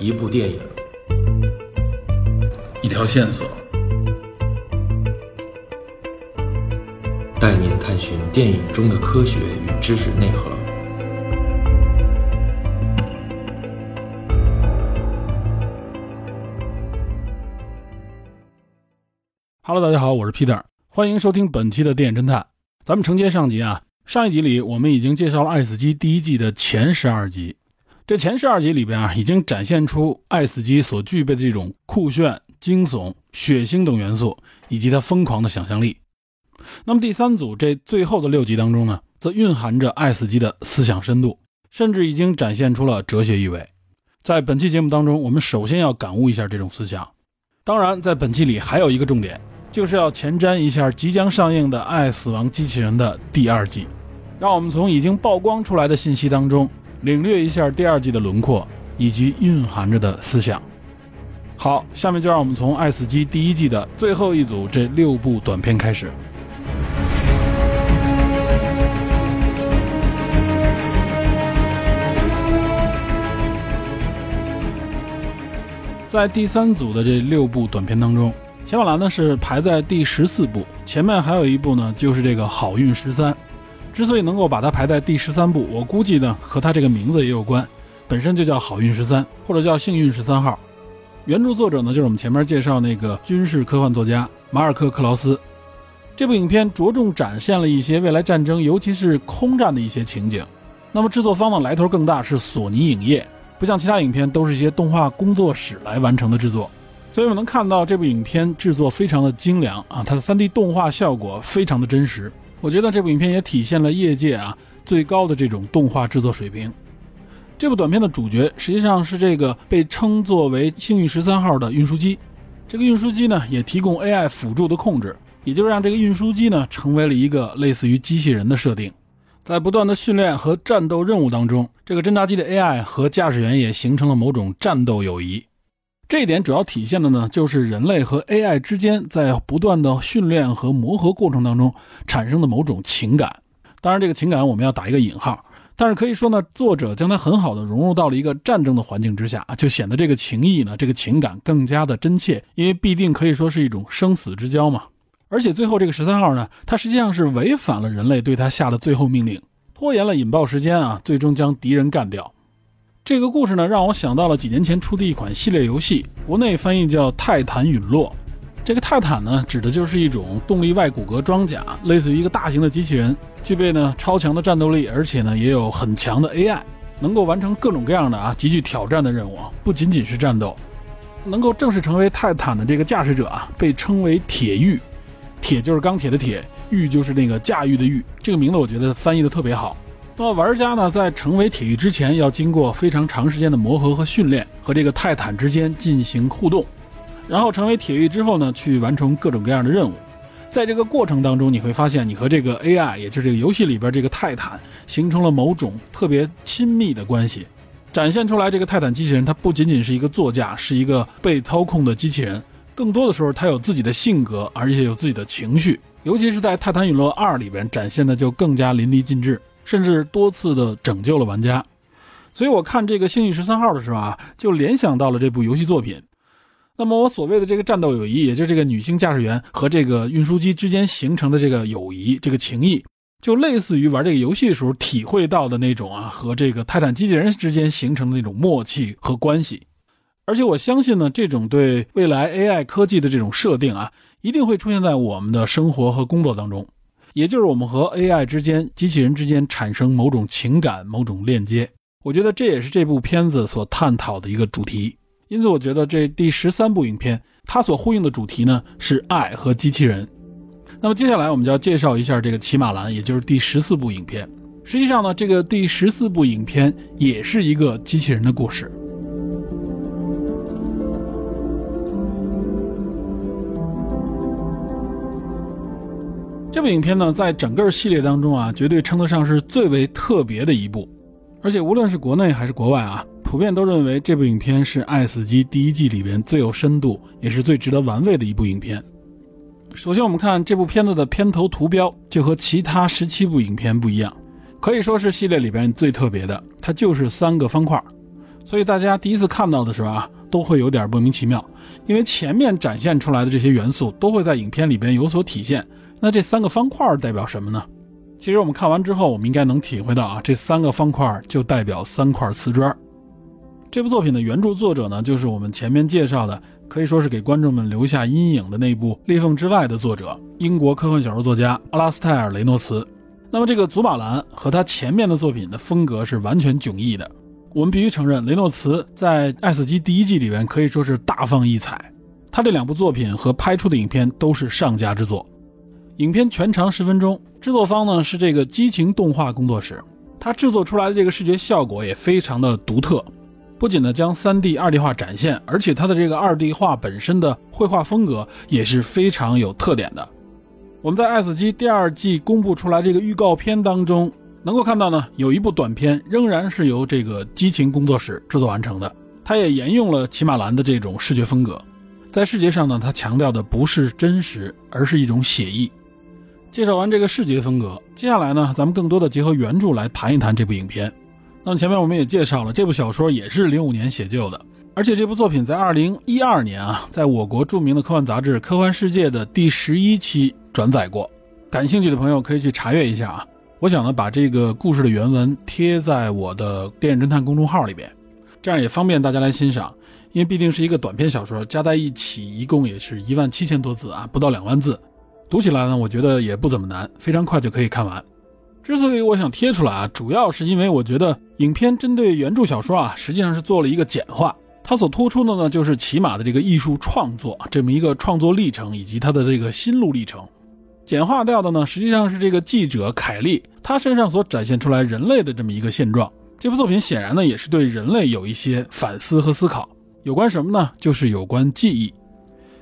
一部电影，一条线索，带您探寻电影中的科学与知识内核。Hello，大家好，我是 Peter，欢迎收听本期的电影侦探。咱们承接上集啊，上一集里我们已经介绍了《爱死机》第一季的前十二集。这前十二集里边啊，已经展现出《爱死机》所具备的这种酷炫、惊悚、血腥等元素，以及它疯狂的想象力。那么第三组这最后的六集当中呢，则蕴含着《爱死机》的思想深度，甚至已经展现出了哲学意味。在本期节目当中，我们首先要感悟一下这种思想。当然，在本期里还有一个重点。就是要前瞻一下即将上映的《爱死亡机器人》的第二季，让我们从已经曝光出来的信息当中领略一下第二季的轮廓以及蕴含着的思想。好，下面就让我们从《爱死机》第一季的最后一组这六部短片开始。在第三组的这六部短片当中。钱马兰呢是排在第十四部，前面还有一部呢，就是这个《好运十三》。之所以能够把它排在第十三部，我估计呢和它这个名字也有关，本身就叫《好运十三》或者叫《幸运十三号》。原著作者呢就是我们前面介绍那个军事科幻作家马尔克·克劳斯。这部影片着重展现了一些未来战争，尤其是空战的一些情景。那么制作方呢来头更大，是索尼影业，不像其他影片都是一些动画工作室来完成的制作。所以我们能看到这部影片制作非常的精良啊，它的 3D 动画效果非常的真实。我觉得这部影片也体现了业界啊最高的这种动画制作水平。这部短片的主角实际上是这个被称作为“幸运十三号”的运输机。这个运输机呢也提供 AI 辅助的控制，也就是让这个运输机呢成为了一个类似于机器人的设定。在不断的训练和战斗任务当中，这个侦察机的 AI 和驾驶员也形成了某种战斗友谊。这一点主要体现的呢，就是人类和 AI 之间在不断的训练和磨合过程当中产生的某种情感。当然，这个情感我们要打一个引号。但是可以说呢，作者将它很好的融入到了一个战争的环境之下，就显得这个情谊呢，这个情感更加的真切，因为必定可以说是一种生死之交嘛。而且最后这个十三号呢，它实际上是违反了人类对他下的最后命令，拖延了引爆时间啊，最终将敌人干掉。这个故事呢，让我想到了几年前出的一款系列游戏，国内翻译叫《泰坦陨落》。这个泰坦呢，指的就是一种动力外骨骼装甲，类似于一个大型的机器人，具备呢超强的战斗力，而且呢也有很强的 AI，能够完成各种各样的啊极具挑战的任务，不仅仅是战斗。能够正式成为泰坦的这个驾驶者啊，被称为铁玉，铁就是钢铁的铁，玉就是那个驾驭的驭。这个名字我觉得翻译的特别好。那么玩家呢，在成为铁玉之前，要经过非常长时间的磨合和训练，和这个泰坦之间进行互动，然后成为铁玉之后呢，去完成各种各样的任务。在这个过程当中，你会发现你和这个 AI，也就是这个游戏里边这个泰坦，形成了某种特别亲密的关系，展现出来这个泰坦机器人，它不仅仅是一个座驾，是一个被操控的机器人，更多的时候它有自己的性格，而且有自己的情绪，尤其是在《泰坦陨落二》里边展现的就更加淋漓尽致。甚至多次的拯救了玩家，所以我看这个《幸运十三号》的时候啊，就联想到了这部游戏作品。那么我所谓的这个战斗友谊，也就是这个女性驾驶员和这个运输机之间形成的这个友谊、这个情谊，就类似于玩这个游戏的时候体会到的那种啊，和这个泰坦机器人之间形成的那种默契和关系。而且我相信呢，这种对未来 AI 科技的这种设定啊，一定会出现在我们的生活和工作当中。也就是我们和 AI 之间、机器人之间产生某种情感、某种链接，我觉得这也是这部片子所探讨的一个主题。因此，我觉得这第十三部影片它所呼应的主题呢是爱和机器人。那么接下来我们就要介绍一下这个《骑马兰》，也就是第十四部影片。实际上呢，这个第十四部影片也是一个机器人的故事。这部影片呢，在整个系列当中啊，绝对称得上是最为特别的一部。而且无论是国内还是国外啊，普遍都认为这部影片是《爱死机》第一季里边最有深度，也是最值得玩味的一部影片。首先，我们看这部片子的片头图标，就和其他十七部影片不一样，可以说是系列里边最特别的。它就是三个方块，所以大家第一次看到的时候啊，都会有点莫名其妙，因为前面展现出来的这些元素都会在影片里边有所体现。那这三个方块代表什么呢？其实我们看完之后，我们应该能体会到啊，这三个方块就代表三块瓷砖。这部作品的原著作者呢，就是我们前面介绍的，可以说是给观众们留下阴影的那部《裂缝之外》的作者，英国科幻小说作家阿拉斯泰尔·雷诺茨。那么这个祖马兰和他前面的作品的风格是完全迥异的。我们必须承认，雷诺茨在《爱死机》第一季里边可以说是大放异彩。他这两部作品和拍出的影片都是上佳之作。影片全长十分钟，制作方呢是这个激情动画工作室，它制作出来的这个视觉效果也非常的独特。不仅呢将 3D、2D 画展现，而且它的这个 2D 画本身的绘画风格也是非常有特点的。我们在《爱死机》第二季公布出来这个预告片当中，能够看到呢，有一部短片仍然是由这个激情工作室制作完成的，它也沿用了骑马兰的这种视觉风格。在视觉上呢，它强调的不是真实，而是一种写意。介绍完这个视觉风格，接下来呢，咱们更多的结合原著来谈一谈这部影片。那么前面我们也介绍了，这部小说也是零五年写就的，而且这部作品在二零一二年啊，在我国著名的科幻杂志《科幻世界》的第十一期转载过。感兴趣的朋友可以去查阅一下啊。我想呢，把这个故事的原文贴在我的电影侦探公众号里边，这样也方便大家来欣赏。因为毕竟是一个短篇小说，加在一起一共也是一万七千多字啊，不到两万字，读起来呢，我觉得也不怎么难，非常快就可以看完。之所以我想贴出来啊，主要是因为我觉得影片针对原著小说啊，实际上是做了一个简化。它所突出的呢，就是骑马的这个艺术创作这么一个创作历程，以及他的这个心路历程。简化掉的呢，实际上是这个记者凯利他身上所展现出来人类的这么一个现状。这部作品显然呢，也是对人类有一些反思和思考。有关什么呢？就是有关记忆。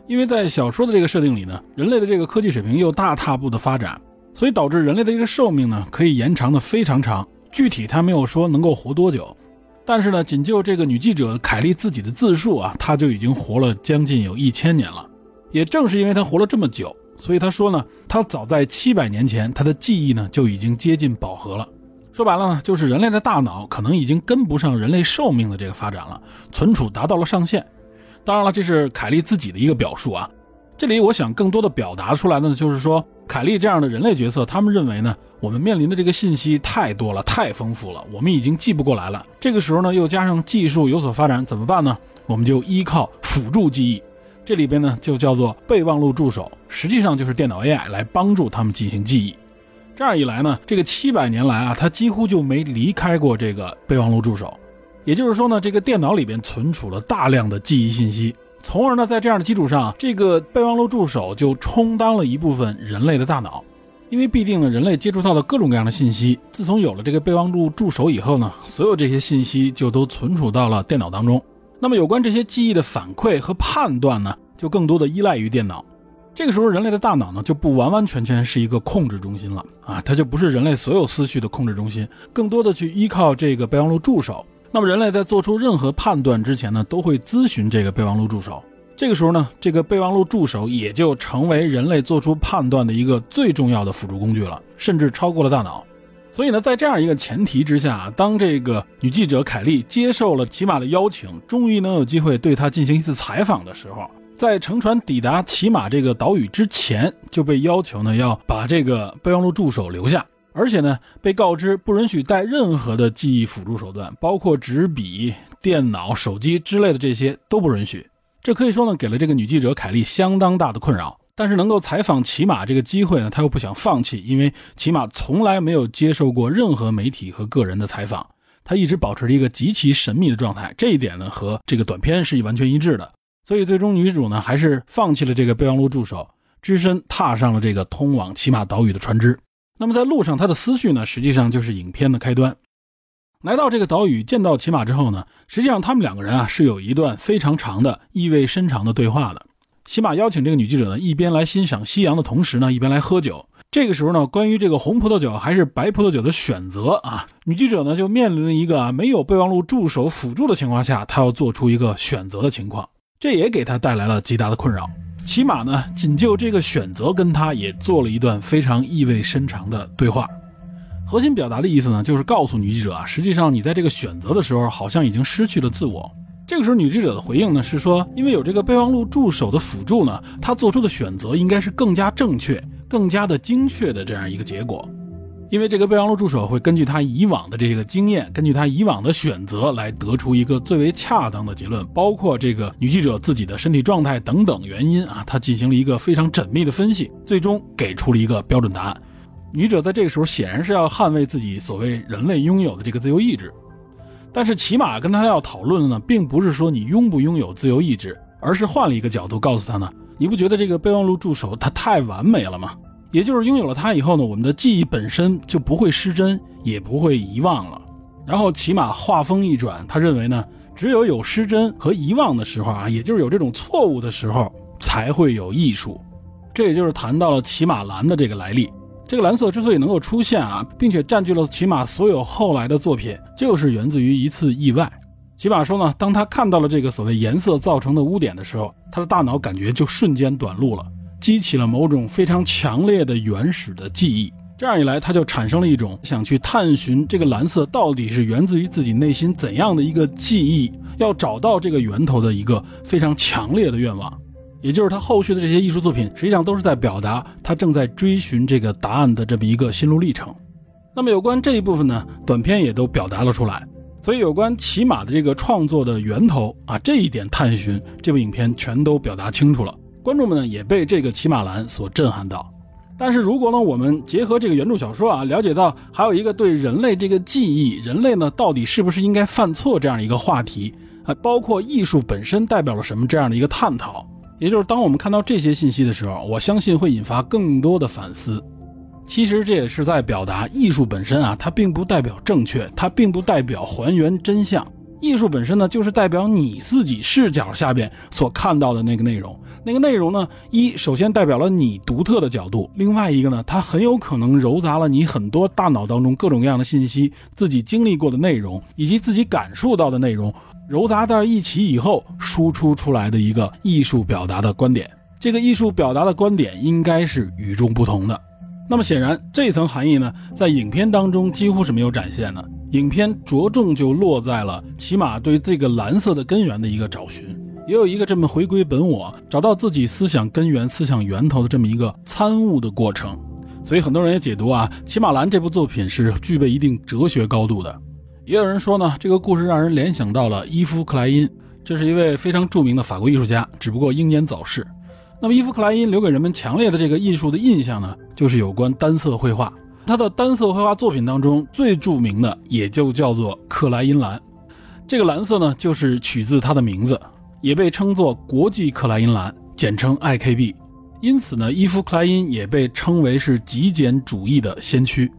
因为在小说的这个设定里呢，人类的这个科技水平又大踏步的发展。所以导致人类的这个寿命呢，可以延长的非常长。具体他没有说能够活多久，但是呢，仅就这个女记者凯莉自己的自述啊，她就已经活了将近有一千年了。也正是因为她活了这么久，所以她说呢，她早在七百年前，她的记忆呢就已经接近饱和了。说白了呢，就是人类的大脑可能已经跟不上人类寿命的这个发展了，存储达到了上限。当然了，这是凯莉自己的一个表述啊。这里我想更多的表达出来的呢，就是说。凯利这样的人类角色，他们认为呢，我们面临的这个信息太多了，太丰富了，我们已经记不过来了。这个时候呢，又加上技术有所发展，怎么办呢？我们就依靠辅助记忆，这里边呢就叫做备忘录助手，实际上就是电脑 AI 来帮助他们进行记忆。这样一来呢，这个七百年来啊，他几乎就没离开过这个备忘录助手。也就是说呢，这个电脑里边存储了大量的记忆信息。从而呢，在这样的基础上，这个备忘录助手就充当了一部分人类的大脑，因为必定呢，人类接触到的各种各样的信息，自从有了这个备忘录助手以后呢，所有这些信息就都存储到了电脑当中。那么，有关这些记忆的反馈和判断呢，就更多的依赖于电脑。这个时候，人类的大脑呢，就不完完全全是一个控制中心了啊，它就不是人类所有思绪的控制中心，更多的去依靠这个备忘录助手。那么人类在做出任何判断之前呢，都会咨询这个备忘录助手。这个时候呢，这个备忘录助手也就成为人类做出判断的一个最重要的辅助工具了，甚至超过了大脑。所以呢，在这样一个前提之下，当这个女记者凯莉接受了骑马的邀请，终于能有机会对他进行一次采访的时候，在乘船抵达骑马这个岛屿之前，就被要求呢要把这个备忘录助手留下。而且呢，被告知不允许带任何的记忆辅助手段，包括纸笔、电脑、手机之类的这些都不允许。这可以说呢，给了这个女记者凯莉相当大的困扰。但是能够采访骑马这个机会呢，她又不想放弃，因为骑马从来没有接受过任何媒体和个人的采访，她一直保持着一个极其神秘的状态。这一点呢，和这个短片是完全一致的。所以最终女主呢，还是放弃了这个备忘录助手，只身踏上了这个通往骑马岛屿的船只。那么在路上，他的思绪呢，实际上就是影片的开端。来到这个岛屿，见到骑马之后呢，实际上他们两个人啊是有一段非常长的、意味深长的对话的。骑马邀请这个女记者呢，一边来欣赏夕阳的同时呢，一边来喝酒。这个时候呢，关于这个红葡萄酒还是白葡萄酒的选择啊，女记者呢就面临了一个啊没有备忘录助手辅助的情况下，她要做出一个选择的情况，这也给她带来了极大的困扰。起码呢，仅就这个选择，跟他也做了一段非常意味深长的对话。核心表达的意思呢，就是告诉女记者啊，实际上你在这个选择的时候，好像已经失去了自我。这个时候，女记者的回应呢是说，因为有这个备忘录助手的辅助呢，她做出的选择应该是更加正确、更加的精确的这样一个结果。因为这个备忘录助手会根据他以往的这个经验，根据他以往的选择来得出一个最为恰当的结论，包括这个女记者自己的身体状态等等原因啊，他进行了一个非常缜密的分析，最终给出了一个标准答案。女者在这个时候显然是要捍卫自己所谓人类拥有的这个自由意志，但是起码跟他要讨论的呢，并不是说你拥不拥有自由意志，而是换了一个角度告诉他呢，你不觉得这个备忘录助手它太完美了吗？也就是拥有了它以后呢，我们的记忆本身就不会失真，也不会遗忘了。然后起码话锋一转，他认为呢，只有有失真和遗忘的时候啊，也就是有这种错误的时候，才会有艺术。这也就是谈到了骑马蓝的这个来历。这个蓝色之所以能够出现啊，并且占据了骑马所有后来的作品，就是源自于一次意外。骑马说呢，当他看到了这个所谓颜色造成的污点的时候，他的大脑感觉就瞬间短路了。激起了某种非常强烈的原始的记忆，这样一来，他就产生了一种想去探寻这个蓝色到底是源自于自己内心怎样的一个记忆，要找到这个源头的一个非常强烈的愿望。也就是他后续的这些艺术作品，实际上都是在表达他正在追寻这个答案的这么一个心路历程。那么有关这一部分呢，短片也都表达了出来。所以有关骑马的这个创作的源头啊，这一点探寻，这部影片全都表达清楚了。观众们呢也被这个骑马蓝所震撼到，但是如果呢我们结合这个原著小说啊，了解到还有一个对人类这个记忆，人类呢到底是不是应该犯错这样一个话题啊，包括艺术本身代表了什么这样的一个探讨，也就是当我们看到这些信息的时候，我相信会引发更多的反思。其实这也是在表达艺术本身啊，它并不代表正确，它并不代表还原真相。艺术本身呢，就是代表你自己视角下边所看到的那个内容。那个内容呢，一首先代表了你独特的角度，另外一个呢，它很有可能糅杂了你很多大脑当中各种各样的信息、自己经历过的内容以及自己感受到的内容，揉杂到一起以后输出出来的一个艺术表达的观点。这个艺术表达的观点应该是与众不同的。那么显然，这层含义呢，在影片当中几乎是没有展现的。影片着重就落在了起码对这个蓝色的根源的一个找寻，也有一个这么回归本我，找到自己思想根源、思想源头的这么一个参悟的过程。所以很多人也解读啊，《骑马蓝》这部作品是具备一定哲学高度的。也有人说呢，这个故事让人联想到了伊夫·克莱因，这是一位非常著名的法国艺术家，只不过英年早逝。那么伊夫·克莱因留给人们强烈的这个艺术的印象呢，就是有关单色绘画。他的单色绘画作品当中最著名的也就叫做克莱因蓝，这个蓝色呢就是取自他的名字，也被称作国际克莱因蓝，简称 IKB。因此呢，伊夫克莱因也被称为是极简主义的先驱。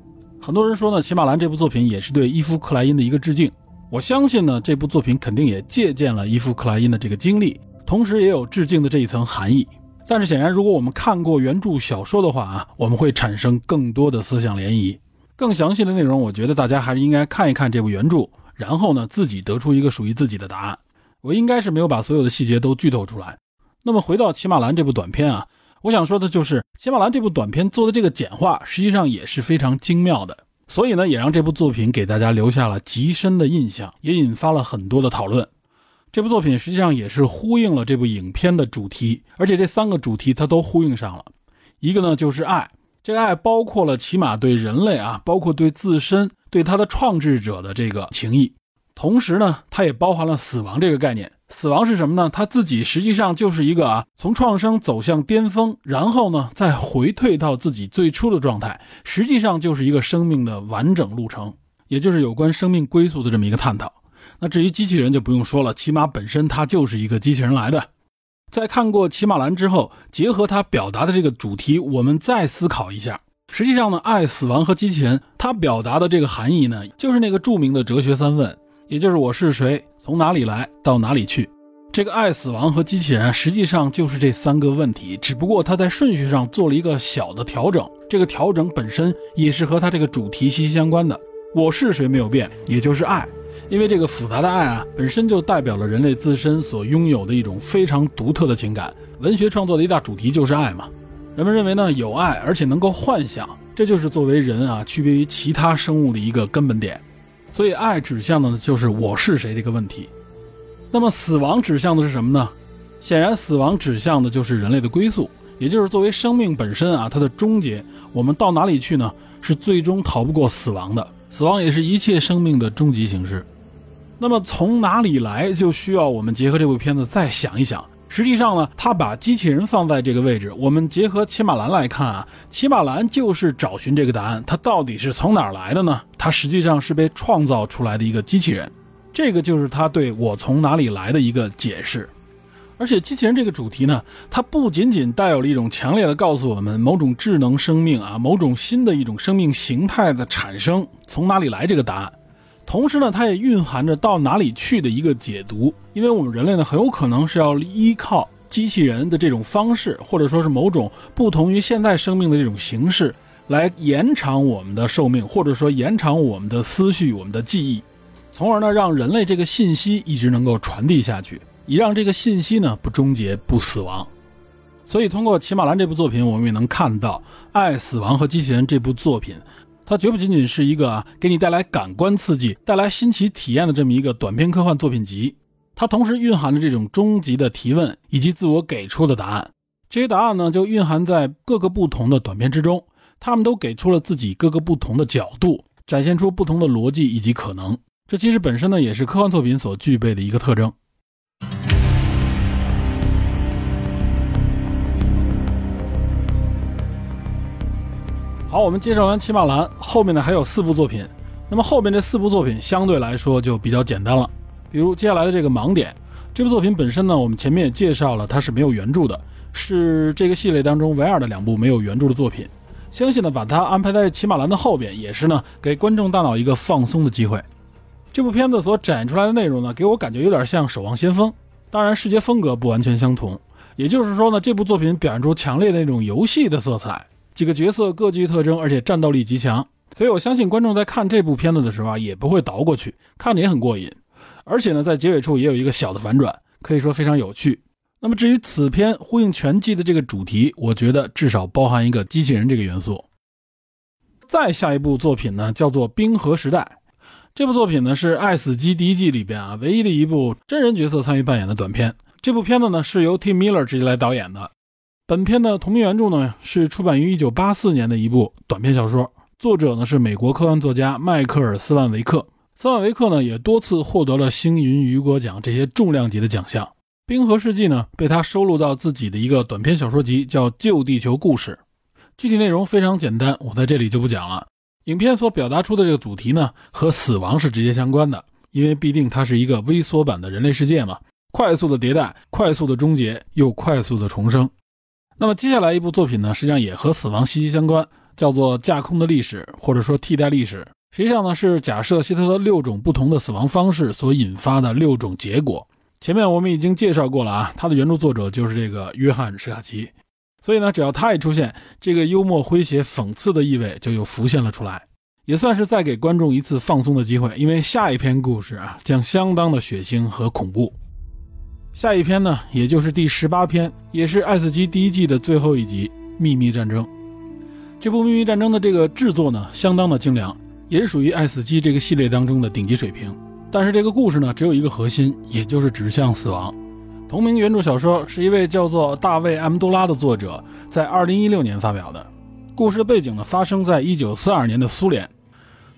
很多人说呢，《骑马蓝》这部作品也是对伊夫克莱因的一个致敬。我相信呢，这部作品肯定也借鉴了伊夫克莱因的这个经历，同时也有致敬的这一层含义。但是显然，如果我们看过原著小说的话啊，我们会产生更多的思想涟漪。更详细的内容，我觉得大家还是应该看一看这部原著，然后呢，自己得出一个属于自己的答案。我应该是没有把所有的细节都剧透出来。那么回到《骑马兰》这部短片啊，我想说的就是《骑马兰》这部短片做的这个简化，实际上也是非常精妙的。所以呢，也让这部作品给大家留下了极深的印象，也引发了很多的讨论。这部作品实际上也是呼应了这部影片的主题，而且这三个主题它都呼应上了。一个呢就是爱，这个爱包括了起码对人类啊，包括对自身、对他的创制者的这个情谊。同时呢，它也包含了死亡这个概念。死亡是什么呢？它自己实际上就是一个啊，从创生走向巅峰，然后呢再回退到自己最初的状态，实际上就是一个生命的完整路程，也就是有关生命归宿的这么一个探讨。那至于机器人就不用说了，骑马本身它就是一个机器人来的。在看过《骑马蓝》之后，结合它表达的这个主题，我们再思考一下。实际上呢，爱、死亡和机器人，它表达的这个含义呢，就是那个著名的哲学三问，也就是我是谁，从哪里来，到哪里去。这个爱、死亡和机器人，实际上就是这三个问题，只不过它在顺序上做了一个小的调整。这个调整本身也是和它这个主题息息相关的。我是谁没有变，也就是爱。因为这个复杂的爱啊，本身就代表了人类自身所拥有的一种非常独特的情感。文学创作的一大主题就是爱嘛。人们认为呢，有爱而且能够幻想，这就是作为人啊区别于其他生物的一个根本点。所以爱指向的呢就是我是谁这个问题。那么死亡指向的是什么呢？显然，死亡指向的就是人类的归宿，也就是作为生命本身啊，它的终结，我们到哪里去呢？是最终逃不过死亡的。死亡也是一切生命的终极形式。那么从哪里来，就需要我们结合这部片子再想一想。实际上呢，他把机器人放在这个位置，我们结合骑马兰来看啊，骑马兰就是找寻这个答案，它到底是从哪儿来的呢？它实际上是被创造出来的一个机器人，这个就是他对我从哪里来的一个解释。而且机器人这个主题呢，它不仅仅带有了一种强烈的告诉我们某种智能生命啊，某种新的一种生命形态的产生从哪里来这个答案，同时呢，它也蕴含着到哪里去的一个解读。因为我们人类呢，很有可能是要依靠机器人的这种方式，或者说是某种不同于现代生命的这种形式，来延长我们的寿命，或者说延长我们的思绪、我们的记忆，从而呢，让人类这个信息一直能够传递下去。以让这个信息呢不终结不死亡，所以通过《骑马兰》这部作品，我们也能看到《爱死亡和机器人》这部作品，它绝不仅仅是一个啊给你带来感官刺激、带来新奇体验的这么一个短篇科幻作品集，它同时蕴含着这种终极的提问以及自我给出的答案。这些答案呢，就蕴含在各个不同的短片之中，他们都给出了自己各个不同的角度，展现出不同的逻辑以及可能。这其实本身呢，也是科幻作品所具备的一个特征。好，我们介绍完《骑马兰》，后面呢还有四部作品。那么后面这四部作品相对来说就比较简单了。比如接下来的这个《盲点》这部作品本身呢，我们前面也介绍了，它是没有原著的，是这个系列当中唯二的两部没有原著的作品。相信呢，把它安排在《骑马兰》的后边，也是呢给观众大脑一个放松的机会。这部片子所展出来的内容呢，给我感觉有点像《守望先锋》，当然视觉风格不完全相同。也就是说呢，这部作品表现出强烈的那种游戏的色彩。几个角色各具特征，而且战斗力极强，所以我相信观众在看这部片子的时候啊，也不会倒过去，看着也很过瘾。而且呢，在结尾处也有一个小的反转，可以说非常有趣。那么至于此片呼应全季的这个主题，我觉得至少包含一个机器人这个元素。再下一部作品呢，叫做《冰河时代》。这部作品呢是《爱死机》第一季里边啊唯一的一部真人角色参与扮演的短片。这部片子呢是由 Tim Miller 直接来导演的。本片的同名原著呢是出版于1984年的一部短篇小说，作者呢是美国科幻作家迈克尔·斯万维克。斯万维克呢也多次获得了星云雨果奖这些重量级的奖项。《冰河世纪》呢被他收录到自己的一个短篇小说集，叫《旧地球故事》。具体内容非常简单，我在这里就不讲了。影片所表达出的这个主题呢和死亡是直接相关的，因为必定它是一个微缩版的人类世界嘛，快速的迭代，快速的终结，又快速的重生。那么接下来一部作品呢，实际上也和死亡息息相关，叫做《架空的历史》或者说替代历史。实际上呢，是假设希特勒六种不同的死亡方式所引发的六种结果。前面我们已经介绍过了啊，他的原著作者就是这个约翰·史卡奇。所以呢，只要他一出现，这个幽默诙谐、讽刺的意味就又浮现了出来，也算是再给观众一次放松的机会。因为下一篇故事啊，将相当的血腥和恐怖。下一篇呢，也就是第十八篇，也是《爱死机》第一季的最后一集《秘密战争》。这部《秘密战争》的这个制作呢，相当的精良，也是属于《爱死机》这个系列当中的顶级水平。但是这个故事呢，只有一个核心，也就是指向死亡。同名原著小说是一位叫做大卫·埃姆多拉的作者在2016年发表的。故事的背景呢，发生在1942年的苏联。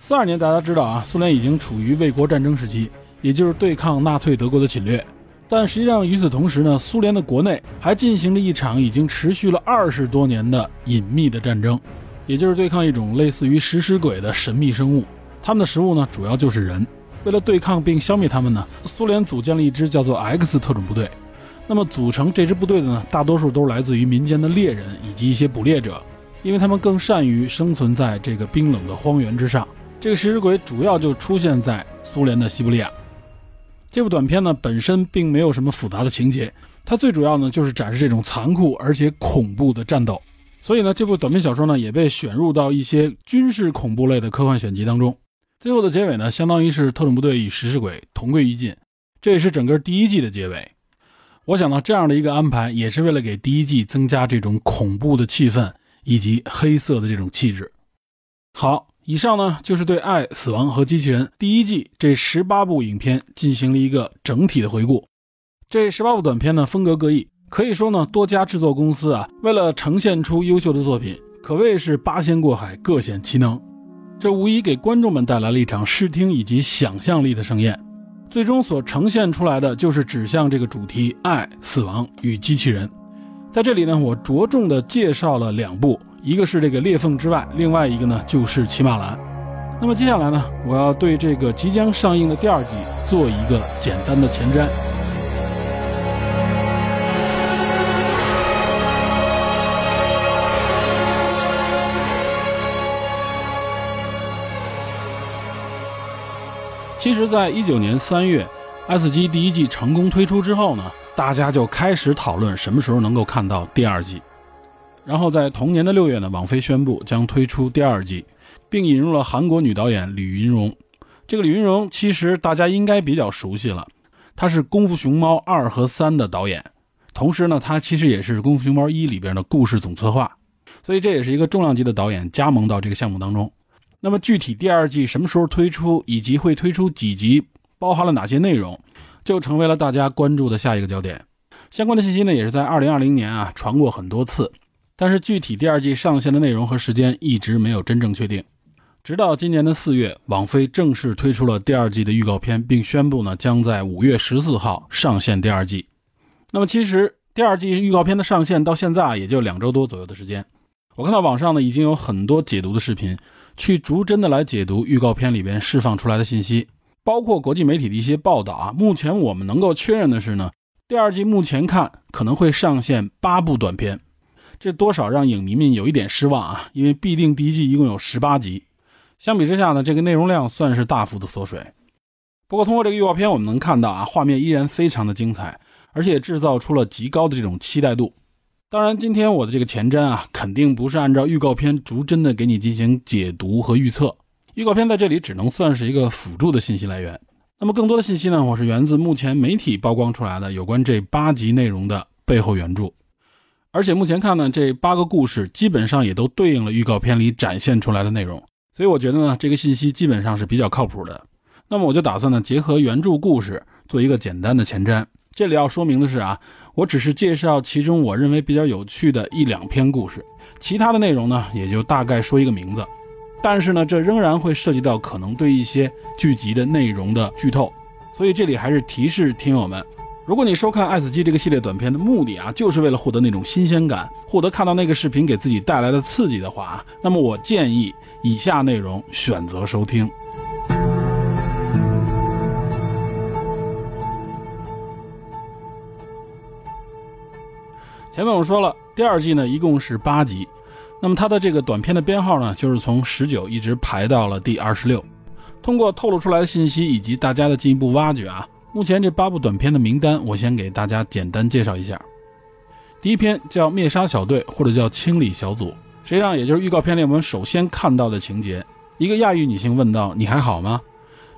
42年大家知道啊，苏联已经处于卫国战争时期，也就是对抗纳粹德国的侵略。但实际上，与此同时呢，苏联的国内还进行着一场已经持续了二十多年的隐秘的战争，也就是对抗一种类似于食尸鬼的神秘生物。他们的食物呢，主要就是人。为了对抗并消灭他们呢，苏联组建了一支叫做 X 特种部队。那么，组成这支部队的呢，大多数都是来自于民间的猎人以及一些捕猎者，因为他们更善于生存在这个冰冷的荒原之上。这个食尸鬼主要就出现在苏联的西伯利亚。这部短片呢，本身并没有什么复杂的情节，它最主要呢就是展示这种残酷而且恐怖的战斗。所以呢，这部短篇小说呢也被选入到一些军事恐怖类的科幻选集当中。最后的结尾呢，相当于是特种部队与食尸鬼同归于尽，这也是整个第一季的结尾。我想呢，这样的一个安排也是为了给第一季增加这种恐怖的气氛以及黑色的这种气质。好，以上呢就是对《爱、死亡和机器人》第一季这十八部影片进行了一个整体的回顾。这十八部短片呢风格各异，可以说呢多家制作公司啊为了呈现出优秀的作品，可谓是八仙过海，各显其能。这无疑给观众们带来了一场视听以及想象力的盛宴。最终所呈现出来的就是指向这个主题：爱、死亡与机器人。在这里呢，我着重的介绍了两部，一个是这个《裂缝之外》，另外一个呢就是《骑马兰》。那么接下来呢，我要对这个即将上映的第二季做一个简单的前瞻。其实，在一九年三月，《S 级》第一季成功推出之后呢，大家就开始讨论什么时候能够看到第二季。然后在同年的六月呢，网飞宣布将推出第二季，并引入了韩国女导演李云荣。这个李云荣其实大家应该比较熟悉了，她是《功夫熊猫二》和三的导演，同时呢，她其实也是《功夫熊猫一》里边的故事总策划，所以这也是一个重量级的导演加盟到这个项目当中。那么具体第二季什么时候推出，以及会推出几集，包含了哪些内容，就成为了大家关注的下一个焦点。相关的信息呢，也是在二零二零年啊传过很多次，但是具体第二季上线的内容和时间一直没有真正确定。直到今年的四月，网飞正式推出了第二季的预告片，并宣布呢将在五月十四号上线第二季。那么其实第二季预告片的上线到现在也就两周多左右的时间。我看到网上呢已经有很多解读的视频。去逐帧的来解读预告片里边释放出来的信息，包括国际媒体的一些报道啊。目前我们能够确认的是呢，第二季目前看可能会上线八部短片，这多少让影迷们有一点失望啊。因为必定第一季一共有十八集，相比之下呢，这个内容量算是大幅的缩水。不过通过这个预告片，我们能看到啊，画面依然非常的精彩，而且制造出了极高的这种期待度。当然，今天我的这个前瞻啊，肯定不是按照预告片逐帧的给你进行解读和预测。预告片在这里只能算是一个辅助的信息来源。那么更多的信息呢，我是源自目前媒体曝光出来的有关这八集内容的背后原著。而且目前看呢，这八个故事基本上也都对应了预告片里展现出来的内容，所以我觉得呢，这个信息基本上是比较靠谱的。那么我就打算呢，结合原著故事做一个简单的前瞻。这里要说明的是啊。我只是介绍其中我认为比较有趣的一两篇故事，其他的内容呢，也就大概说一个名字。但是呢，这仍然会涉及到可能对一些剧集的内容的剧透，所以这里还是提示听友们：如果你收看《爱死机》这个系列短片的目的啊，就是为了获得那种新鲜感，获得看到那个视频给自己带来的刺激的话啊，那么我建议以下内容选择收听。前面我们说了，第二季呢一共是八集，那么它的这个短片的编号呢，就是从十九一直排到了第二十六。通过透露出来的信息以及大家的进一步挖掘啊，目前这八部短片的名单，我先给大家简单介绍一下。第一篇叫《灭杀小队》或者叫《清理小组》，实际上也就是预告片里我们首先看到的情节。一个亚裔女性问道：“你还好吗？”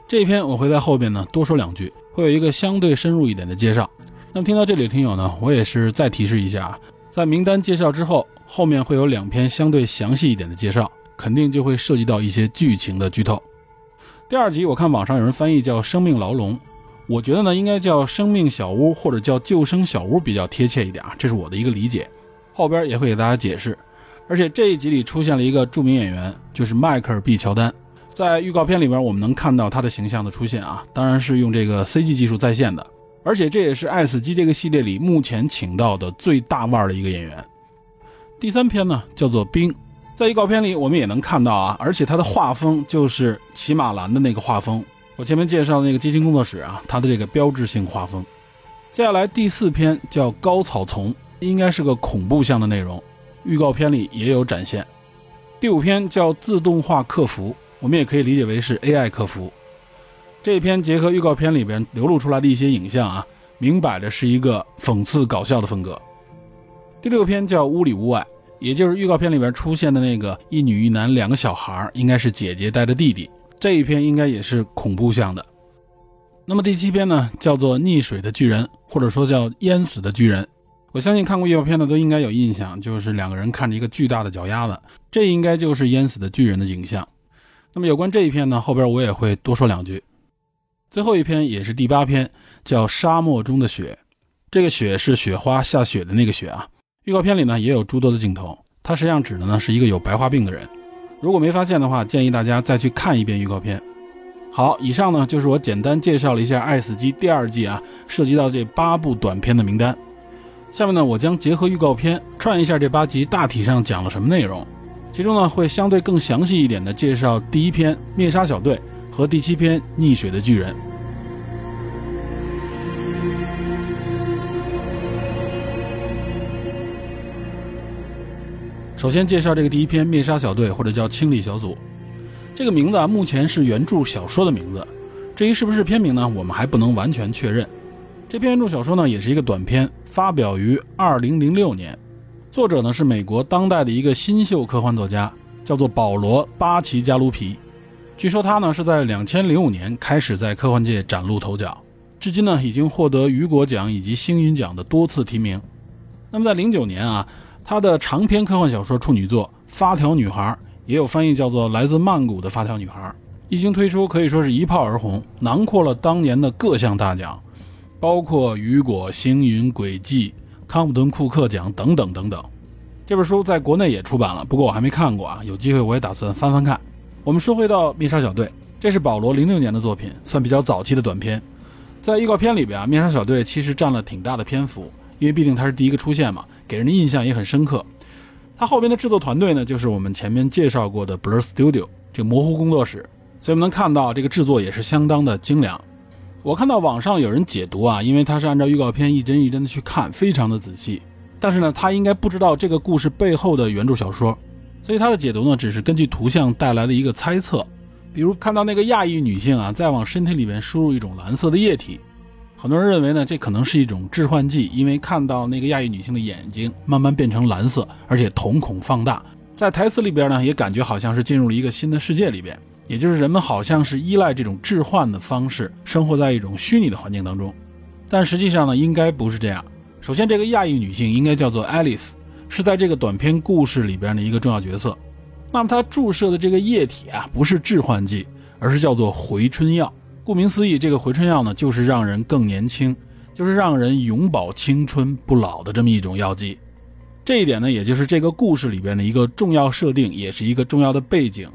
这一篇我会在后边呢多说两句，会有一个相对深入一点的介绍。那么听到这里的听友呢，我也是再提示一下，在名单介绍之后，后面会有两篇相对详细一点的介绍，肯定就会涉及到一些剧情的剧透。第二集我看网上有人翻译叫《生命牢笼》，我觉得呢应该叫《生命小屋》或者叫《救生小屋》比较贴切一点啊，这是我的一个理解。后边也会给大家解释。而且这一集里出现了一个著名演员，就是迈克尔 ·B· 乔丹，在预告片里边我们能看到他的形象的出现啊，当然是用这个 CG 技术再现的。而且这也是《爱死机》这个系列里目前请到的最大腕的一个演员。第三篇呢叫做《冰》，在预告片里我们也能看到啊，而且它的画风就是骑马兰的那个画风。我前面介绍的那个机芯工作室啊，它的这个标志性画风。接下来第四篇叫《高草丛》，应该是个恐怖向的内容，预告片里也有展现。第五篇叫《自动化客服》，我们也可以理解为是 AI 客服。这篇结合预告片里边流露出来的一些影像啊，明摆着是一个讽刺搞笑的风格。第六篇叫《屋里屋外》，也就是预告片里边出现的那个一女一男两个小孩，应该是姐姐带着弟弟。这一篇应该也是恐怖向的。那么第七篇呢，叫做《溺水的巨人》，或者说叫《淹死的巨人》。我相信看过预告片的都应该有印象，就是两个人看着一个巨大的脚丫子，这应该就是淹死的巨人的影像。那么有关这一篇呢，后边我也会多说两句。最后一篇也是第八篇，叫《沙漠中的雪》。这个雪是雪花下雪的那个雪啊。预告片里呢也有诸多的镜头，它实际上指的呢是一个有白化病的人。如果没发现的话，建议大家再去看一遍预告片。好，以上呢就是我简单介绍了一下《爱死机》第二季啊，涉及到这八部短片的名单。下面呢，我将结合预告片串一下这八集大体上讲了什么内容，其中呢会相对更详细一点的介绍第一篇《灭杀小队》和第七篇《溺水的巨人》。首先介绍这个第一篇《灭杀小队》或者叫清理小组。这个名字啊，目前是原著小说的名字，至于是不是片名呢，我们还不能完全确认。这篇原著小说呢，也是一个短篇，发表于二零零六年，作者呢是美国当代的一个新秀科幻作家，叫做保罗·巴奇加卢皮。据说他呢是在两千零五年开始在科幻界崭露头角，至今呢已经获得雨果奖以及星云奖的多次提名。那么在零九年啊，他的长篇科幻小说处女作《发条女孩》。也有翻译叫做《来自曼谷的发条女孩》，一经推出可以说是一炮而红，囊括了当年的各项大奖，包括雨果、星云、轨迹、康普顿库克奖等等等等。这本书在国内也出版了，不过我还没看过啊，有机会我也打算翻翻看。我们说回到《灭杀小队》，这是保罗零六年的作品，算比较早期的短片。在预告片里边啊，灭杀小队其实占了挺大的篇幅，因为毕竟他是第一个出现嘛，给人的印象也很深刻。它后边的制作团队呢，就是我们前面介绍过的 Blur Studio 这个模糊工作室，所以我们能看到这个制作也是相当的精良。我看到网上有人解读啊，因为他是按照预告片一帧一帧的去看，非常的仔细。但是呢，他应该不知道这个故事背后的原著小说，所以他的解读呢，只是根据图像带来的一个猜测。比如看到那个亚裔女性啊，在往身体里面输入一种蓝色的液体。很多人认为呢，这可能是一种致幻剂，因为看到那个亚裔女性的眼睛慢慢变成蓝色，而且瞳孔放大，在台词里边呢，也感觉好像是进入了一个新的世界里边，也就是人们好像是依赖这种致幻的方式生活在一种虚拟的环境当中，但实际上呢，应该不是这样。首先，这个亚裔女性应该叫做 Alice，是在这个短片故事里边的一个重要角色。那么她注射的这个液体啊，不是致幻剂，而是叫做回春药。顾名思义，这个回春药呢，就是让人更年轻，就是让人永葆青春不老的这么一种药剂。这一点呢，也就是这个故事里边的一个重要设定，也是一个重要的背景。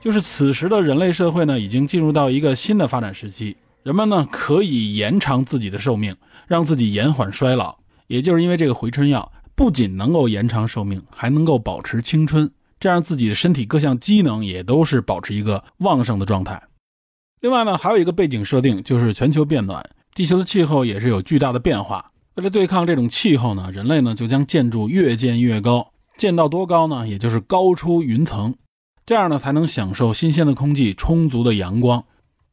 就是此时的人类社会呢，已经进入到一个新的发展时期，人们呢可以延长自己的寿命，让自己延缓衰老。也就是因为这个回春药，不仅能够延长寿命，还能够保持青春，这样自己的身体各项机能也都是保持一个旺盛的状态。另外呢，还有一个背景设定，就是全球变暖，地球的气候也是有巨大的变化。为了对抗这种气候呢，人类呢就将建筑越建越高，建到多高呢？也就是高出云层，这样呢才能享受新鲜的空气、充足的阳光。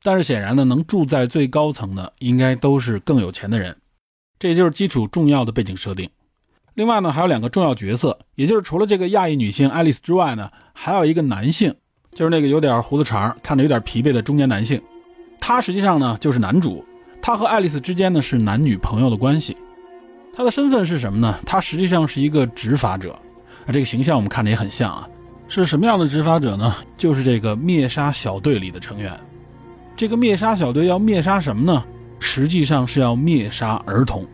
但是显然呢，能住在最高层的应该都是更有钱的人，这也就是基础重要的背景设定。另外呢，还有两个重要角色，也就是除了这个亚裔女性爱丽丝之外呢，还有一个男性。就是那个有点胡子茬、看着有点疲惫的中年男性，他实际上呢就是男主。他和爱丽丝之间呢是男女朋友的关系。他的身份是什么呢？他实际上是一个执法者。啊，这个形象我们看着也很像啊。是什么样的执法者呢？就是这个灭杀小队里的成员。这个灭杀小队要灭杀什么呢？实际上是要灭杀儿童。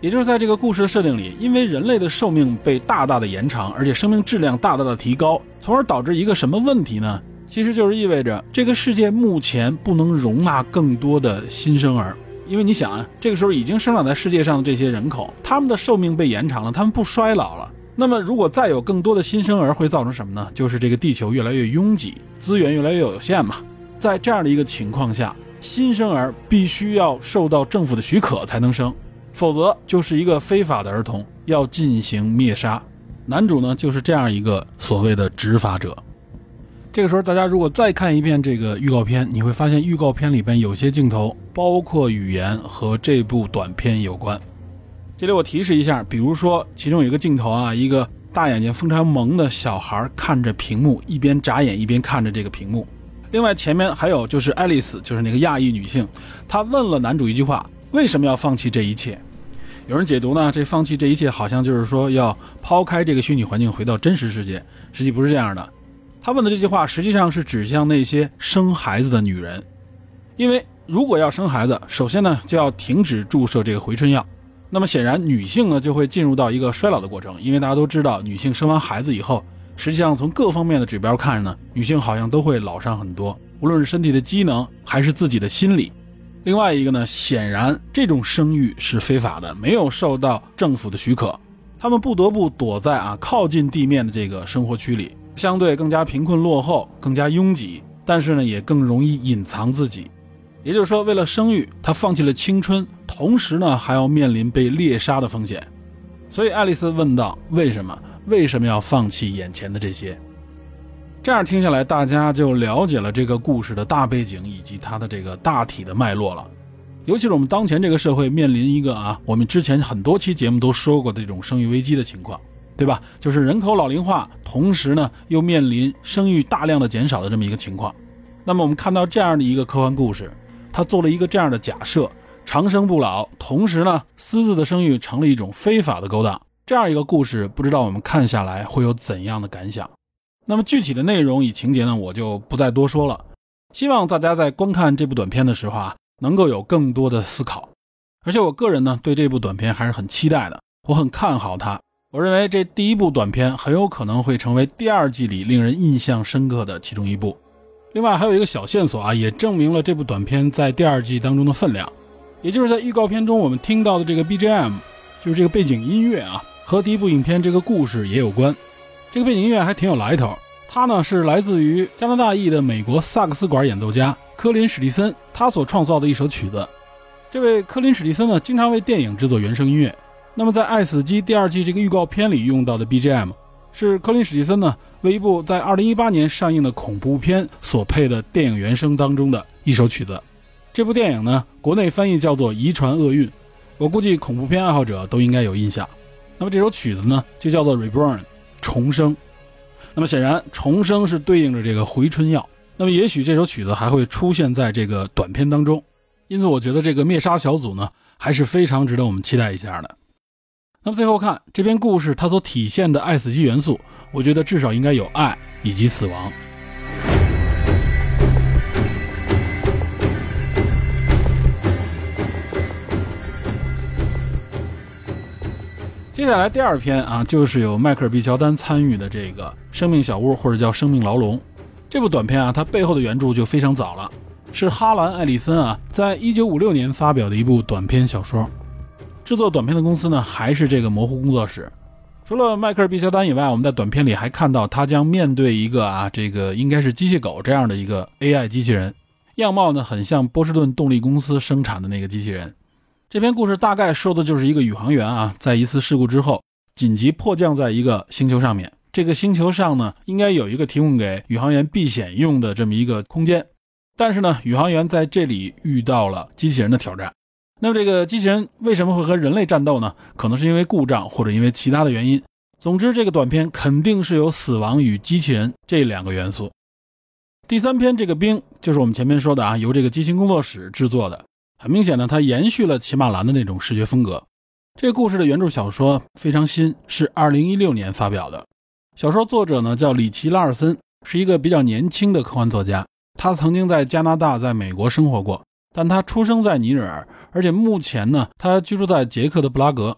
也就是在这个故事的设定里，因为人类的寿命被大大的延长，而且生命质量大大的提高，从而导致一个什么问题呢？其实就是意味着这个世界目前不能容纳更多的新生儿。因为你想啊，这个时候已经生长在世界上的这些人口，他们的寿命被延长了，他们不衰老了。那么如果再有更多的新生儿，会造成什么呢？就是这个地球越来越拥挤，资源越来越有限嘛。在这样的一个情况下，新生儿必须要受到政府的许可才能生。否则就是一个非法的儿童，要进行灭杀。男主呢就是这样一个所谓的执法者。这个时候，大家如果再看一遍这个预告片，你会发现预告片里边有些镜头，包括语言和这部短片有关。这里我提示一下，比如说其中有一个镜头啊，一个大眼睛非常萌的小孩看着屏幕，一边眨眼一边看着这个屏幕。另外前面还有就是爱丽丝，就是那个亚裔女性，她问了男主一句话。为什么要放弃这一切？有人解读呢，这放弃这一切好像就是说要抛开这个虚拟环境，回到真实世界。实际不是这样的。他问的这句话实际上是指向那些生孩子的女人，因为如果要生孩子，首先呢就要停止注射这个回春药。那么显然，女性呢就会进入到一个衰老的过程，因为大家都知道，女性生完孩子以后，实际上从各方面的指标看呢，女性好像都会老上很多，无论是身体的机能还是自己的心理。另外一个呢，显然这种生育是非法的，没有受到政府的许可，他们不得不躲在啊靠近地面的这个生活区里，相对更加贫困落后，更加拥挤，但是呢也更容易隐藏自己。也就是说，为了生育，他放弃了青春，同时呢还要面临被猎杀的风险。所以爱丽丝问道：“为什么？为什么要放弃眼前的这些？”这样听下来，大家就了解了这个故事的大背景以及它的这个大体的脉络了。尤其是我们当前这个社会面临一个啊，我们之前很多期节目都说过的这种生育危机的情况，对吧？就是人口老龄化，同时呢又面临生育大量的减少的这么一个情况。那么我们看到这样的一个科幻故事，它做了一个这样的假设：长生不老，同时呢私自的生育成了一种非法的勾当。这样一个故事，不知道我们看下来会有怎样的感想？那么具体的内容与情节呢，我就不再多说了。希望大家在观看这部短片的时候啊，能够有更多的思考。而且我个人呢，对这部短片还是很期待的，我很看好它。我认为这第一部短片很有可能会成为第二季里令人印象深刻的其中一部。另外还有一个小线索啊，也证明了这部短片在第二季当中的分量。也就是在预告片中我们听到的这个 BGM，就是这个背景音乐啊，和第一部影片这个故事也有关。这个背景音乐还挺有来头，它呢是来自于加拿大裔的美国萨克斯管演奏家科林史蒂森，他所创造的一首曲子。这位科林史蒂森呢，经常为电影制作原声音乐。那么在《爱死机》第二季这个预告片里用到的 BGM，是科林史蒂森呢为一部在2018年上映的恐怖片所配的电影原声当中的一首曲子。这部电影呢，国内翻译叫做《遗传厄运》，我估计恐怖片爱好者都应该有印象。那么这首曲子呢，就叫做《Reborn》。重生，那么显然重生是对应着这个回春药，那么也许这首曲子还会出现在这个短片当中，因此我觉得这个灭杀小组呢还是非常值得我们期待一下的。那么最后看这篇故事它所体现的爱死机元素，我觉得至少应该有爱以及死亡。接下来第二篇啊，就是有迈克尔 ·B· 乔丹参与的这个《生命小屋》或者叫《生命牢笼》这部短片啊，它背后的原著就非常早了，是哈兰·艾利森啊，在一九五六年发表的一部短篇小说。制作短片的公司呢，还是这个模糊工作室。除了迈克尔毕乔丹以外，我们在短片里还看到他将面对一个啊，这个应该是机械狗这样的一个 AI 机器人，样貌呢很像波士顿动力公司生产的那个机器人。这篇故事大概说的就是一个宇航员啊，在一次事故之后紧急迫降在一个星球上面。这个星球上呢，应该有一个提供给宇航员避险用的这么一个空间。但是呢，宇航员在这里遇到了机器人的挑战。那么这个机器人为什么会和人类战斗呢？可能是因为故障，或者因为其他的原因。总之，这个短片肯定是有死亡与机器人这两个元素。第三篇这个冰就是我们前面说的啊，由这个机型工作室制作的。很明显呢，它延续了骑马兰的那种视觉风格。这个故事的原著小说非常新，是二零一六年发表的。小说作者呢叫里奇·拉尔森，是一个比较年轻的科幻作家。他曾经在加拿大、在美国生活过，但他出生在尼日尔，而且目前呢，他居住在捷克的布拉格。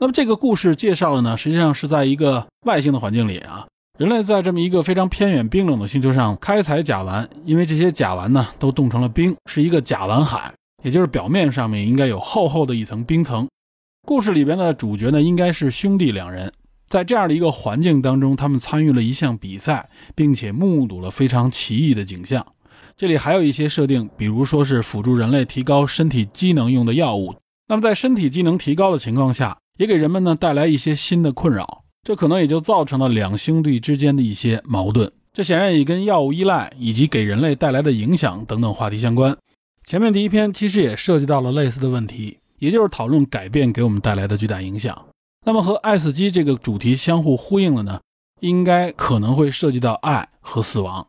那么这个故事介绍的呢，实际上是在一个外星的环境里啊。人类在这么一个非常偏远、冰冷的星球上开采甲烷，因为这些甲烷呢都冻成了冰，是一个甲烷海，也就是表面上面应该有厚厚的一层冰层。故事里边的主角呢应该是兄弟两人，在这样的一个环境当中，他们参与了一项比赛，并且目睹了非常奇异的景象。这里还有一些设定，比如说是辅助人类提高身体机能用的药物。那么在身体机能提高的情况下，也给人们呢带来一些新的困扰。这可能也就造成了两兄弟之间的一些矛盾，这显然也跟药物依赖以及给人类带来的影响等等话题相关。前面第一篇其实也涉及到了类似的问题，也就是讨论改变给我们带来的巨大影响。那么和爱死机这个主题相互呼应的呢，应该可能会涉及到爱和死亡。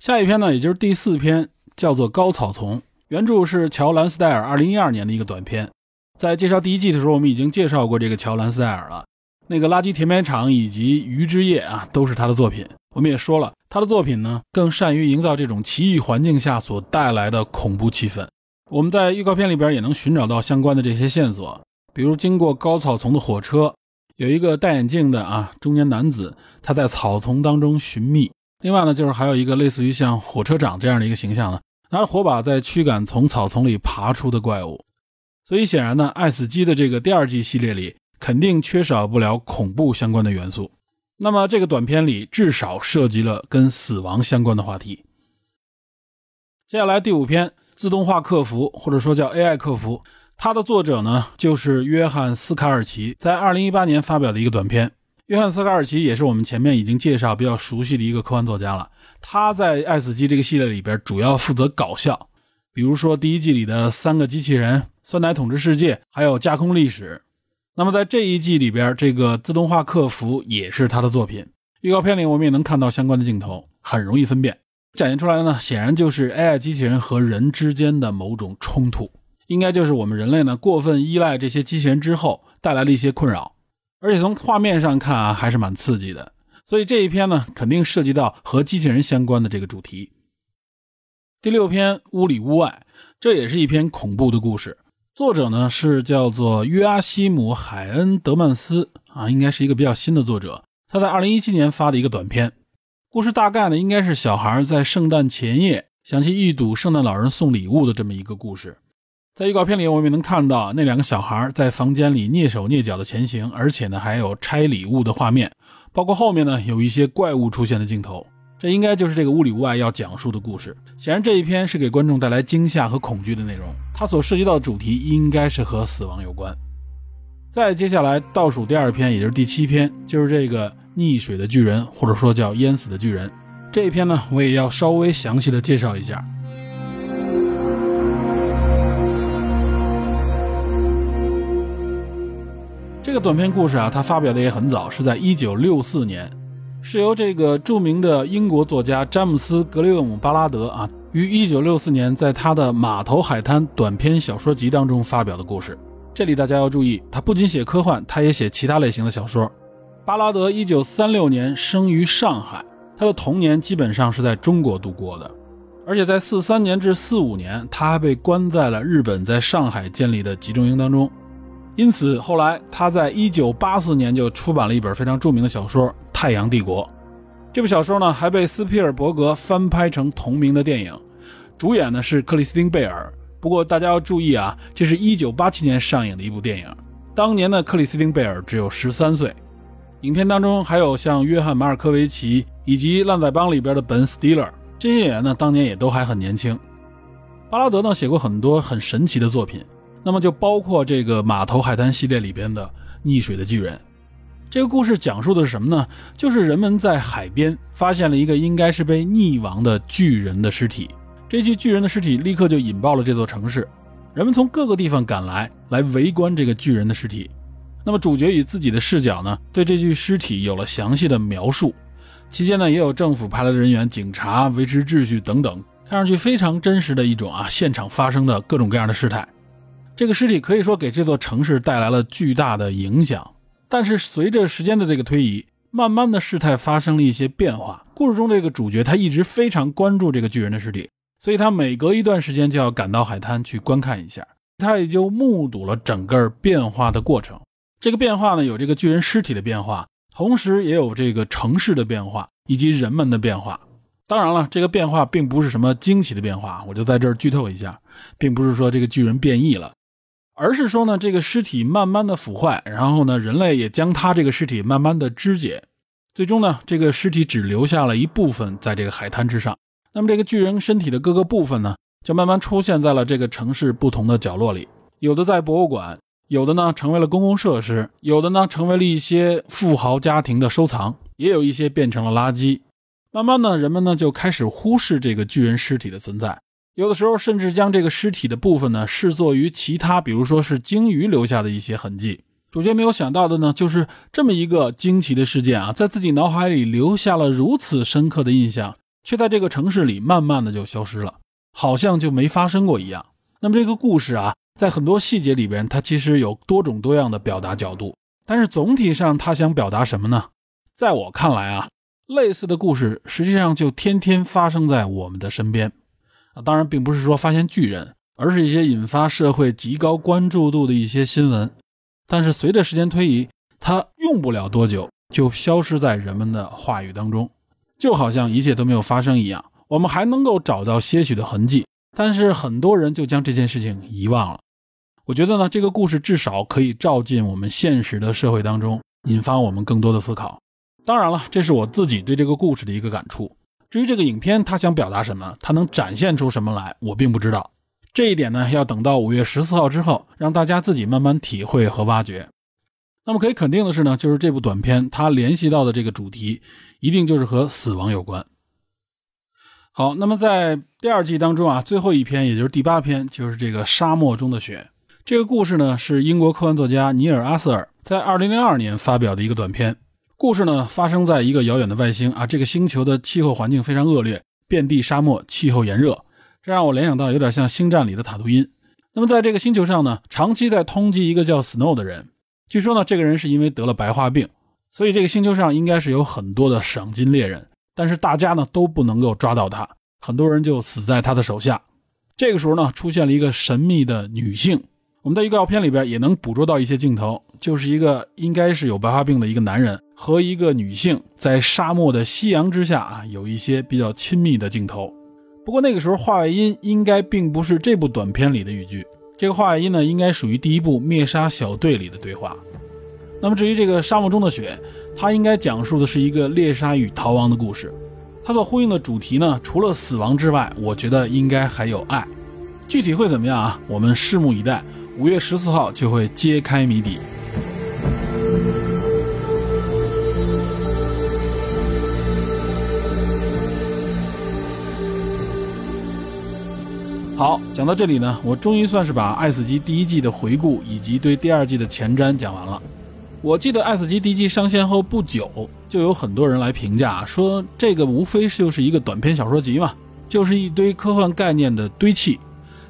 下一篇呢，也就是第四篇，叫做《高草丛》，原著是乔兰斯戴尔二零一二年的一个短片。在介绍第一季的时候，我们已经介绍过这个乔兰斯戴尔了。那个垃圾填埋场以及鱼之夜啊，都是他的作品。我们也说了，他的作品呢更善于营造这种奇异环境下所带来的恐怖气氛。我们在预告片里边也能寻找到相关的这些线索，比如经过高草丛的火车，有一个戴眼镜的啊中年男子，他在草丛当中寻觅。另外呢，就是还有一个类似于像火车长这样的一个形象呢，拿着火把在驱赶从草丛里爬出的怪物。所以显然呢，《爱死机》的这个第二季系列里肯定缺少不了恐怖相关的元素。那么这个短片里至少涉及了跟死亡相关的话题。接下来第五篇，自动化客服或者说叫 AI 客服，它的作者呢就是约翰斯卡尔奇，在二零一八年发表的一个短片。约翰斯卡尔奇也是我们前面已经介绍比较熟悉的一个科幻作家了。他在《爱死机》这个系列里边主要负责搞笑，比如说第一季里的三个机器人。酸奶统治世界，还有架空历史。那么在这一季里边，这个自动化客服也是他的作品。预告片里我们也能看到相关的镜头，很容易分辨。展现出来的呢，显然就是 AI 机器人和人之间的某种冲突，应该就是我们人类呢过分依赖这些机器人之后带来的一些困扰。而且从画面上看啊，还是蛮刺激的。所以这一篇呢，肯定涉及到和机器人相关的这个主题。第六篇屋里屋外，这也是一篇恐怖的故事。作者呢是叫做约阿希姆·海恩·德曼斯啊，应该是一个比较新的作者。他在二零一七年发的一个短片，故事大概呢应该是小孩在圣诞前夜想去一睹圣诞老人送礼物的这么一个故事。在预告片里，我们也能看到那两个小孩在房间里蹑手蹑脚的前行，而且呢还有拆礼物的画面，包括后面呢有一些怪物出现的镜头。这应该就是这个屋里屋外要讲述的故事。显然，这一篇是给观众带来惊吓和恐惧的内容。它所涉及到的主题应该是和死亡有关。再接下来倒数第二篇，也就是第七篇，就是这个溺水的巨人，或者说叫淹死的巨人。这一篇呢，我也要稍微详细的介绍一下。这个短篇故事啊，它发表的也很早，是在一九六四年。是由这个著名的英国作家詹姆斯·格雷厄姆·巴拉德啊，于1964年在他的《码头海滩》短篇小说集当中发表的故事。这里大家要注意，他不仅写科幻，他也写其他类型的小说。巴拉德1936年生于上海，他的童年基本上是在中国度过的，而且在43年至45年，他还被关在了日本在上海建立的集中营当中。因此，后来他在1984年就出版了一本非常著名的小说《太阳帝国》。这部小说呢，还被斯皮尔伯格翻拍成同名的电影，主演呢是克里斯汀·贝尔。不过大家要注意啊，这是一九八七年上映的一部电影，当年的克里斯汀·贝尔只有十三岁。影片当中还有像约翰·马尔科维奇以及《烂仔帮》里边的本·斯蒂勒，这些演员呢，当年也都还很年轻。巴拉德呢，写过很多很神奇的作品。那么就包括这个码头海滩系列里边的溺水的巨人。这个故事讲述的是什么呢？就是人们在海边发现了一个应该是被溺亡的巨人的尸体。这具巨人的尸体立刻就引爆了这座城市，人们从各个地方赶来，来围观这个巨人的尸体。那么主角以自己的视角呢，对这具尸体有了详细的描述。期间呢，也有政府派来的人员、警察维持秩序等等，看上去非常真实的一种啊，现场发生的各种各样的事态。这个尸体可以说给这座城市带来了巨大的影响，但是随着时间的这个推移，慢慢的事态发生了一些变化。故事中这个主角他一直非常关注这个巨人的尸体，所以他每隔一段时间就要赶到海滩去观看一下，他也就目睹了整个变化的过程。这个变化呢，有这个巨人尸体的变化，同时也有这个城市的变化以及人们的变化。当然了，这个变化并不是什么惊奇的变化，我就在这儿剧透一下，并不是说这个巨人变异了。而是说呢，这个尸体慢慢的腐坏，然后呢，人类也将它这个尸体慢慢的肢解，最终呢，这个尸体只留下了一部分在这个海滩之上。那么这个巨人身体的各个部分呢，就慢慢出现在了这个城市不同的角落里，有的在博物馆，有的呢成为了公共设施，有的呢成为了一些富豪家庭的收藏，也有一些变成了垃圾。慢慢呢，人们呢就开始忽视这个巨人尸体的存在。有的时候甚至将这个尸体的部分呢视作于其他，比如说是鲸鱼留下的一些痕迹。主角没有想到的呢，就是这么一个惊奇的事件啊，在自己脑海里留下了如此深刻的印象，却在这个城市里慢慢的就消失了，好像就没发生过一样。那么这个故事啊，在很多细节里边，它其实有多种多样的表达角度。但是总体上，他想表达什么呢？在我看来啊，类似的故事实际上就天天发生在我们的身边啊。当然，并不是说发现巨人，而是一些引发社会极高关注度的一些新闻。但是随着时间推移，它用不了多久就消失在人们的话语当中，就好像一切都没有发生一样。我们还能够找到些许的痕迹，但是很多人就将这件事情遗忘了。我觉得呢，这个故事至少可以照进我们现实的社会当中，引发我们更多的思考。当然了，这是我自己对这个故事的一个感触。至于这个影片它想表达什么，它能展现出什么来，我并不知道。这一点呢，要等到五月十四号之后，让大家自己慢慢体会和挖掘。那么可以肯定的是呢，就是这部短片它联系到的这个主题，一定就是和死亡有关。好，那么在第二季当中啊，最后一篇，也就是第八篇，就是这个沙漠中的雪。这个故事呢，是英国科幻作家尼尔·阿瑟尔在2002年发表的一个短片。故事呢，发生在一个遥远的外星啊，这个星球的气候环境非常恶劣，遍地沙漠，气候炎热，这让我联想到有点像《星战》里的塔图因。那么在这个星球上呢，长期在通缉一个叫 Snow 的人。据说呢，这个人是因为得了白化病，所以这个星球上应该是有很多的赏金猎人，但是大家呢都不能够抓到他，很多人就死在他的手下。这个时候呢，出现了一个神秘的女性。我们在预告片里边也能捕捉到一些镜头，就是一个应该是有白化病的一个男人和一个女性在沙漠的夕阳之下啊，有一些比较亲密的镜头。不过那个时候话外音应该并不是这部短片里的语句，这个话外音呢应该属于第一部《灭杀小队》里的对话。那么至于这个沙漠中的雪，它应该讲述的是一个猎杀与逃亡的故事。它所呼应的主题呢，除了死亡之外，我觉得应该还有爱。具体会怎么样啊？我们拭目以待。五月十四号就会揭开谜底。好，讲到这里呢，我终于算是把《爱死机》第一季的回顾以及对第二季的前瞻讲完了。我记得《爱死机》第一季上线后不久，就有很多人来评价说，这个无非就是一个短篇小说集嘛，就是一堆科幻概念的堆砌。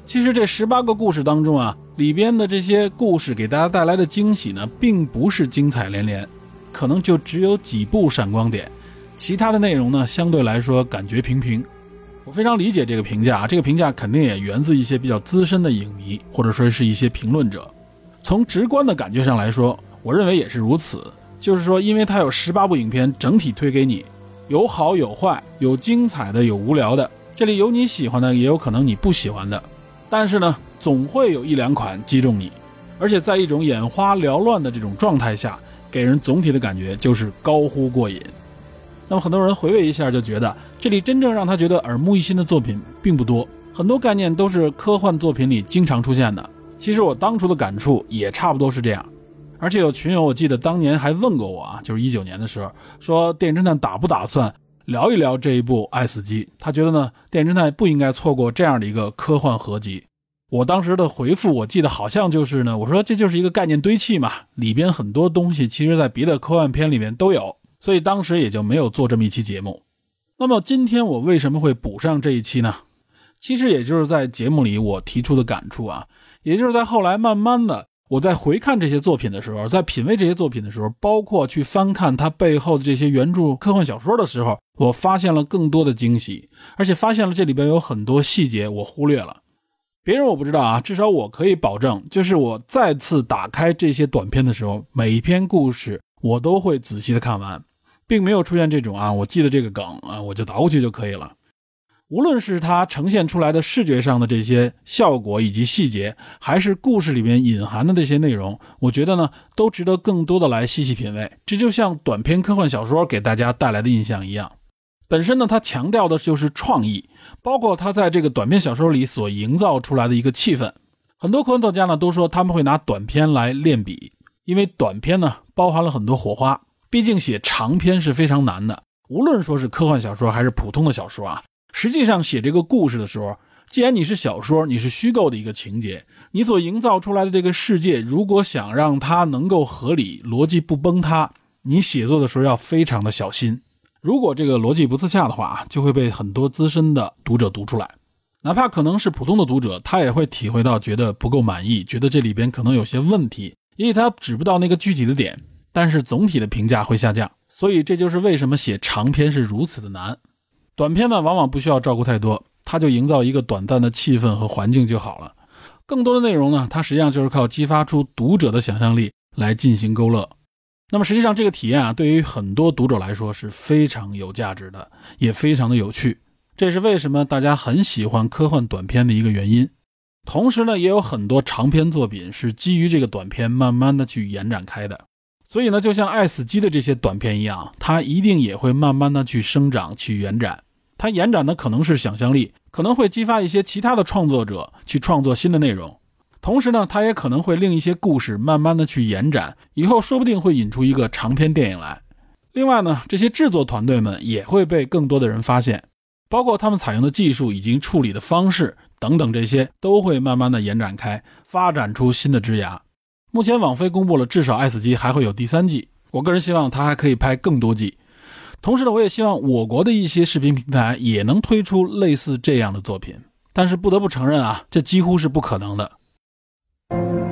其实这十八个故事当中啊，里边的这些故事给大家带来的惊喜呢，并不是精彩连连，可能就只有几部闪光点，其他的内容呢，相对来说感觉平平。我非常理解这个评价啊，这个评价肯定也源自一些比较资深的影迷，或者说是一些评论者。从直观的感觉上来说，我认为也是如此。就是说，因为它有十八部影片整体推给你，有好有坏，有精彩的，有无聊的，这里有你喜欢的，也有可能你不喜欢的。但是呢，总会有一两款击中你，而且在一种眼花缭乱的这种状态下，给人总体的感觉就是高呼过瘾。那么很多人回味一下，就觉得这里真正让他觉得耳目一新的作品并不多，很多概念都是科幻作品里经常出现的。其实我当初的感触也差不多是这样。而且有群友，我记得当年还问过我啊，就是一九年的时候，说电影侦探打不打算？聊一聊这一部《爱死机》，他觉得呢，电影侦探不应该错过这样的一个科幻合集。我当时的回复，我记得好像就是呢，我说这就是一个概念堆砌嘛，里边很多东西其实在别的科幻片里面都有，所以当时也就没有做这么一期节目。那么今天我为什么会补上这一期呢？其实也就是在节目里我提出的感触啊，也就是在后来慢慢的。我在回看这些作品的时候，在品味这些作品的时候，包括去翻看它背后的这些原著科幻小说的时候，我发现了更多的惊喜，而且发现了这里边有很多细节我忽略了。别人我不知道啊，至少我可以保证，就是我再次打开这些短片的时候，每一篇故事我都会仔细的看完，并没有出现这种啊，我记得这个梗啊，我就倒过去就可以了。无论是它呈现出来的视觉上的这些效果以及细节，还是故事里面隐含的这些内容，我觉得呢，都值得更多的来细细品味。这就像短篇科幻小说给大家带来的印象一样，本身呢，它强调的就是创意，包括它在这个短篇小说里所营造出来的一个气氛。很多科幻作家呢都说他们会拿短篇来练笔，因为短篇呢包含了很多火花。毕竟写长篇是非常难的，无论说是科幻小说还是普通的小说啊。实际上写这个故事的时候，既然你是小说，你是虚构的一个情节，你所营造出来的这个世界，如果想让它能够合理、逻辑不崩塌，你写作的时候要非常的小心。如果这个逻辑不自洽的话，就会被很多资深的读者读出来。哪怕可能是普通的读者，他也会体会到觉得不够满意，觉得这里边可能有些问题，因为他指不到那个具体的点，但是总体的评价会下降。所以这就是为什么写长篇是如此的难。短篇呢，往往不需要照顾太多，它就营造一个短暂的气氛和环境就好了。更多的内容呢，它实际上就是靠激发出读者的想象力来进行勾勒。那么实际上这个体验啊，对于很多读者来说是非常有价值的，也非常的有趣。这是为什么大家很喜欢科幻短片的一个原因。同时呢，也有很多长篇作品是基于这个短片慢慢的去延展开的。所以呢，就像爱死机的这些短片一样，它一定也会慢慢的去生长、去延展。它延展的可能是想象力，可能会激发一些其他的创作者去创作新的内容。同时呢，它也可能会令一些故事慢慢的去延展，以后说不定会引出一个长篇电影来。另外呢，这些制作团队们也会被更多的人发现。包括他们采用的技术以及处理的方式等等，这些都会慢慢的延展开，发展出新的枝芽。目前网飞公布了，至少《爱死机》还会有第三季。我个人希望它还可以拍更多季。同时呢，我也希望我国的一些视频平台也能推出类似这样的作品。但是不得不承认啊，这几乎是不可能的。Thank you.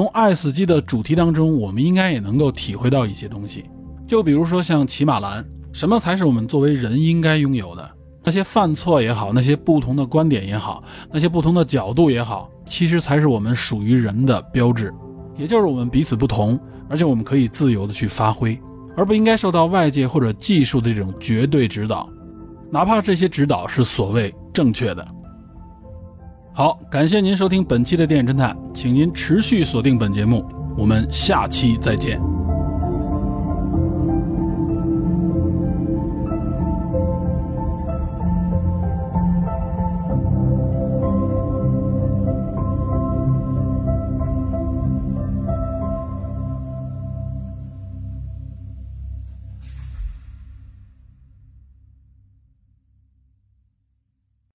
从《爱死机》的主题当中，我们应该也能够体会到一些东西。就比如说像骑马兰，什么才是我们作为人应该拥有的？那些犯错也好，那些不同的观点也好，那些不同的角度也好，其实才是我们属于人的标志。也就是我们彼此不同，而且我们可以自由的去发挥，而不应该受到外界或者技术的这种绝对指导，哪怕这些指导是所谓正确的。好，感谢您收听本期的电影侦探，请您持续锁定本节目，我们下期再见。